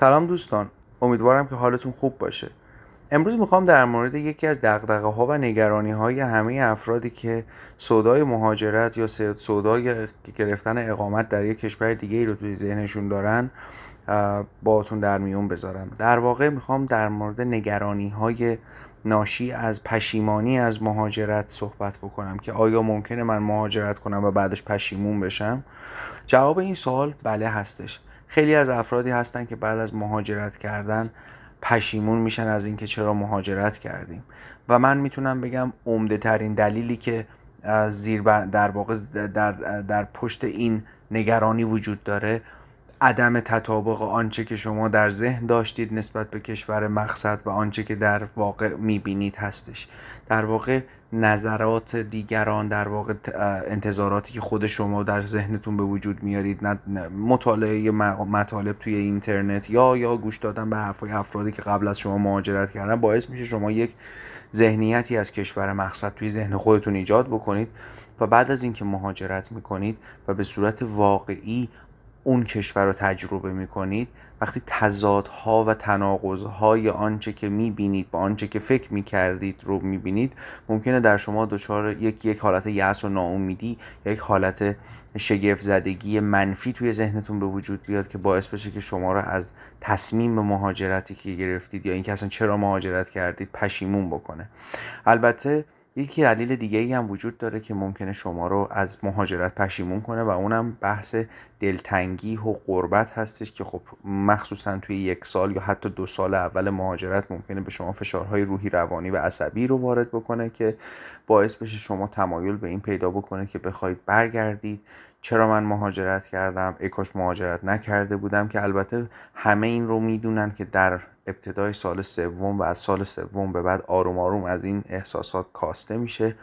سلام دوستان. امیدوارم که حالتون خوب باشه. امروز می‌خوام در مورد یکی از دقدقه ها و نگرانی های همه افرادی که سودای مهاجرت یا سودای گرفتن اقامت در یک کشور دیگه ای رو توی ذهنشون دارن باهاتون در میون بذارم. در واقع می‌خوام در مورد نگرانی های ناشی از پشیمانی از مهاجرت صحبت بکنم که آیا ممکنه من مهاجرت کنم و بعدش پشیمون بشم؟ جواب این سوال بله هستش. خیلی از افرادی هستن که بعد از مهاجرت کردن پشیمون میشن از اینکه چرا مهاجرت کردیم. و من می‌تونم بگم عمده ترین دلیلی که زیر در واقع در, در پشت این نگرانی وجود داره عدم تطابق آنچه که شما در ذهن داشتید نسبت به کشور مقصد و آنچه که در واقع می‌بینید هستش. در واقع نظرات دیگران در واقع انتظاراتی که خود شما در ذهنتون به وجود میارید مطالعه مطالب توی اینترنت یا یا گوش دادن به حرفای افرادی که قبل از شما مهاجرت کردن باعث میشه شما یک ذهنیتی از کشور مقصد توی ذهن خودتون ایجاد بکنید و بعد از اینکه مهاجرت می‌کنید و به صورت واقعی اون کشور رو تجربه می‌کنید وقتی تضادها و تناقضهای آنچه که می‌بینید با آنچه که فکر می‌کردید رو می‌بینید ممکنه در شما دچار یک یک حالت یأس و ناامیدی یک حالت شگفت زدگی منفی توی ذهنتون به وجود بیاد که باعث بشه که شما رو از تصمیم مهاجرتی که گرفتید یا اینکه اصلا چرا مهاجرت کردید پشیمون بکنه. البته یکی دلیل دیگه ای هم وجود داره که ممکنه شما رو از مهاجرت پشیمون کنه و اونم بحث دلتنگی و قربت هستش که خب مخصوصا توی یک سال یا حتی دو سال اول مهاجرت ممکنه به شما فشارهای روحی روانی و عصبی رو وارد بکنه که باعث بشه شما تمایل به این پیدا بکنه که بخواید برگردید. چرا من مهاجرت کردم؟ اکاش مهاجرت نکرده بودم که البته همه این رو می‌دونن که در ابتدای سال سوم و از سال سوم به بعد آروم آروم از این احساسات کاسته میشه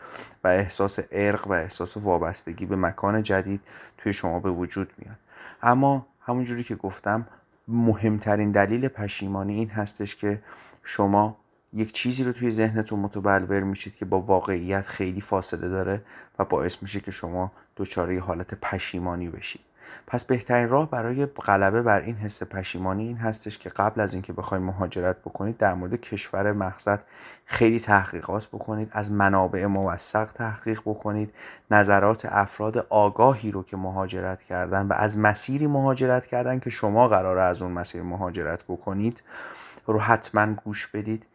و احساس ارق و احساس وابستگی به مکان جدید توی شما به وجود میاد. اما همونجوری که گفتم مهمترین دلیل پشیمانی این هستش که شما یک چیزی رو توی ذهنتون متبلور میشید که با واقعیت خیلی فاصله داره و باعث میشه که شما دچار حالت پشیمانی بشید. پس بهترین راه برای غلبه بر این حس پشیمانی این هستش که قبل از اینکه بخواید مهاجرت بکنید در مورد کشور مقصد خیلی تحقیقات بکنید از منابع موثق تحقیق بکنید نظرات افراد آگاهی رو که مهاجرت کردن و از مسیری مهاجرت کردن که شما قراره از اون مسیر مهاجرت بکنید رو حتما گوش بدید.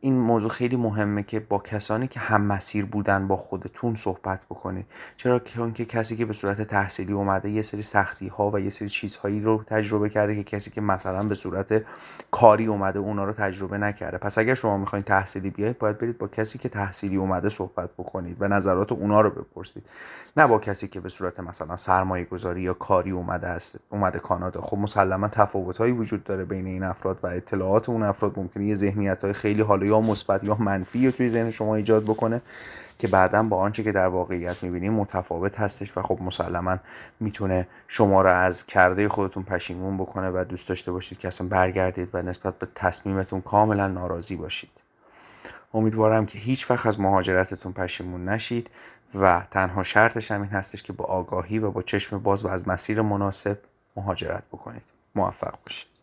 این موضوع خیلی مهمه که با کسانی که هم مسیر بودن با خودتون صحبت بکنید. چرا که کسی که به صورت تحصیلی اومده یه سری سختی ها و یه سری چیزهایی رو تجربه کرده که کسی که مثلا به صورت کاری اومده اونا رو تجربه نکرده. پس اگر شما می‌خواین تحصیلی بیاید باید برید با کسی که تحصیلی اومده صحبت بکنید و نظرات اونا رو بپرسید. نه با کسی که به صورت مثلا سرمایه گذاری یا کاری اومده است اومده کانادا. خب مسلما تفاوت وجود داره بین این افراد و اطلاعات اون افراد ممکنه یه ذهنیت خیلی حالا یا مثبت یا منفی رو توی ذهن شما ایجاد بکنه که بعدا با آنچه که در واقعیت می‌بینیم متفاوت هستش و خب مسلما می‌تونه شما رو از کرده خودتون پشیمون بکنه و دوست داشته باشید که اصلا برگردید و نسبت به تصمیمتون کاملا ناراضی باشید. امیدوارم که هیچ وقت از مهاجرتتون پشیمون نشید و تنها شرطش هم این هستش که با آگاهی و با چشم باز و از مسیر مناسب مهاجرت بکنید. موفق باشید.